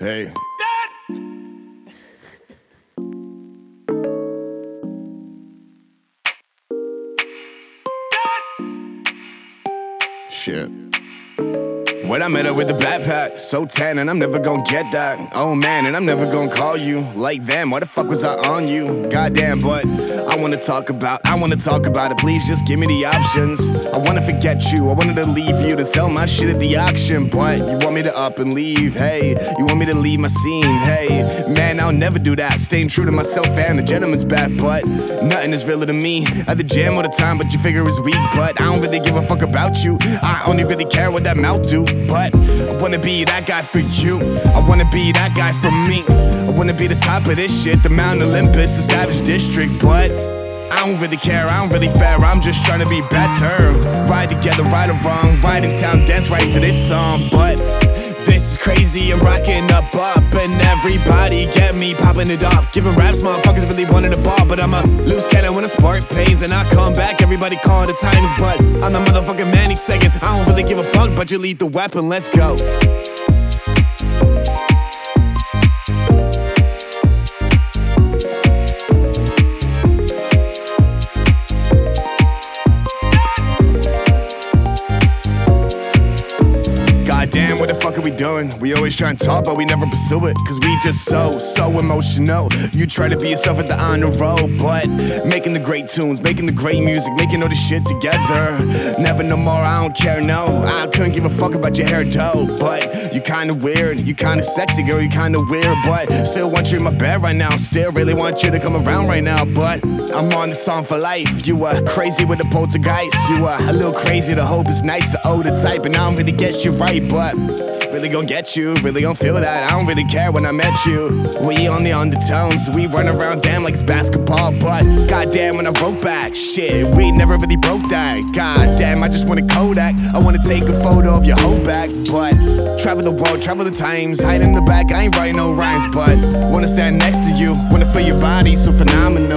Hey. Shit. When I met her with the backpack, so tan, and I'm never gonna get that. Oh man, and I'm never gonna call you like them. Why the fuck was I on you? Goddamn, but I wanna talk about, I wanna talk about it. Please just give me the options. I wanna forget you, I wanted to leave you to sell my shit at the auction, but you want me to up and leave. Hey, you want me to leave my scene. Hey, man, I'll never do that. Staying true to myself and the gentleman's back, but nothing is realer to me. At the gym all the time, but your figure is weak. But I don't really give a fuck about you. I only really care what that mouth do. But I wanna be that guy for you. I wanna be that guy for me. I wanna be the top of this shit, the Mount Olympus, the Savage District. But I don't really care, I don't really fair, I'm just trying to be better. Ride together, right or wrong, ride in town, dance right to this song. But this is crazy, I'm rocking up up, and everybody get me popping it off. Giving raps, motherfuckers really wanted a ball, but I'm a loose cannon when I spark pains, and I come back, everybody call the times, but I'm the motherfucking Manny second. I don't really give a fuck, but you lead the weapon, let's go. Are we? Always try and talk, but we never pursue it. Cause we just so, so emotional. You try to be yourself at the honor roll, but making the great tunes, making the great music, making all the shit together. Never no more, I don't care, no. I couldn't give a fuck about your hair, though. But you kinda weird, you kinda sexy, girl, you kinda weird. But still want you in my bed right now. Still really want you to come around right now. But I'm on the song for life. You are crazy with the poltergeist. You are a little crazy, the hope is nice, the older type. And I don't really get you right, but really gon' get you, really gon' feel that. I don't really care when I met you. We on the undertones, we run around damn like it's basketball. But goddamn, when I broke back, shit, we never really broke that. Goddamn, I just wanna Kodak. I wanna take a photo of your whole back. But travel the world, travel the times, hide in the back. I ain't writing no rhymes, but wanna stand next to you, wanna feel your body so phenomenal.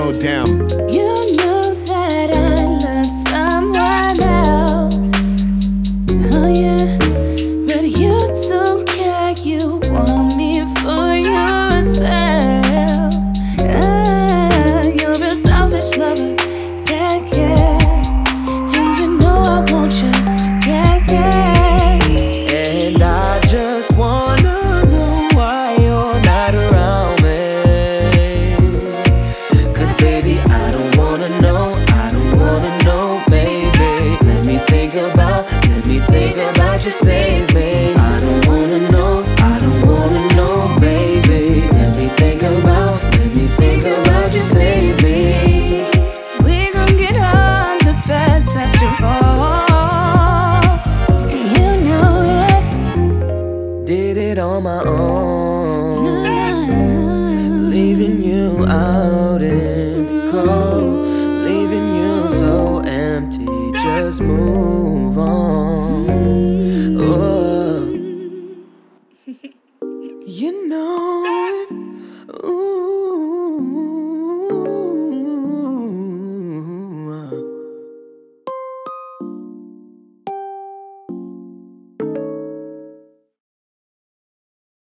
Save me. I don't wanna know, I don't wanna know, baby. Let me think about, let me think about you, save me. We gon' get on the after all. You know it. Did it on my own. Leaving you out in cold, leaving you so empty. Just move on.